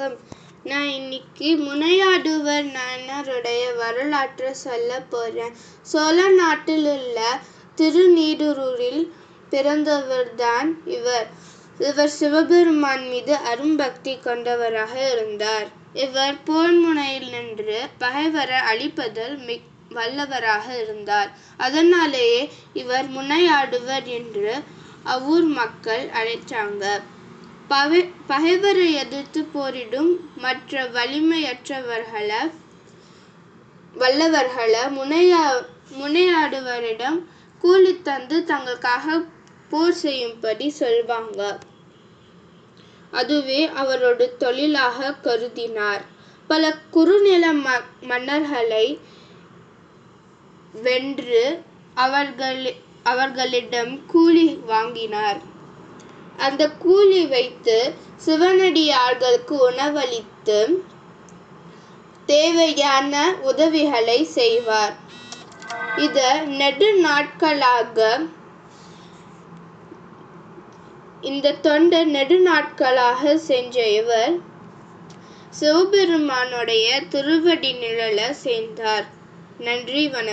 வணக்கம். நான் இன்னைக்கு முனையாடுவர் நாயனாருடைய வரலாற்றை சொல்ல போறேன். சோழ நாட்டில் உள்ள திருநீடூரில் பிறந்தவர்தான் இவர். இவர் சிவபெருமான் மீது அரும்பக்தி கொண்டவராக இருந்தார். இவர் போர் முனையில் நின்று பகைவரை அழிப்பதில் மிக் வல்லவராக இருந்தார். அதனாலேயே இவர் முனையாடுவர் என்று அவ்வூர் மக்கள் அழைத்தாங்க பகை பகைவரை எதிர்த்து போரிடும் மற்ற வலிமையற்றவர்களை வல்லவர்களை முனையா முனையாடுவரிடம் கூலி தந்து தங்களுக்காக போர் செய்யும்படி சொல்வாங்க. அதுவே அவரோட தொழிலாக கருதினார். பல குறுநில ம மன்னர்களை வென்று அவர்கள் அவர்களிடம் கூலி வாங்கினார். அந்த கூலி வைத்து சிவனடியார்களுக்கு உணவளித்து தேவையான உதவிகளை செய்வார். இத நெடு நாட்களாக இந்த தொண்டை நெடு நாட்களாக செஞ்ச இவர் சிவபெருமானுடைய திருவடி நிழலை சேர்ந்தார். நன்றி வணக்கம்.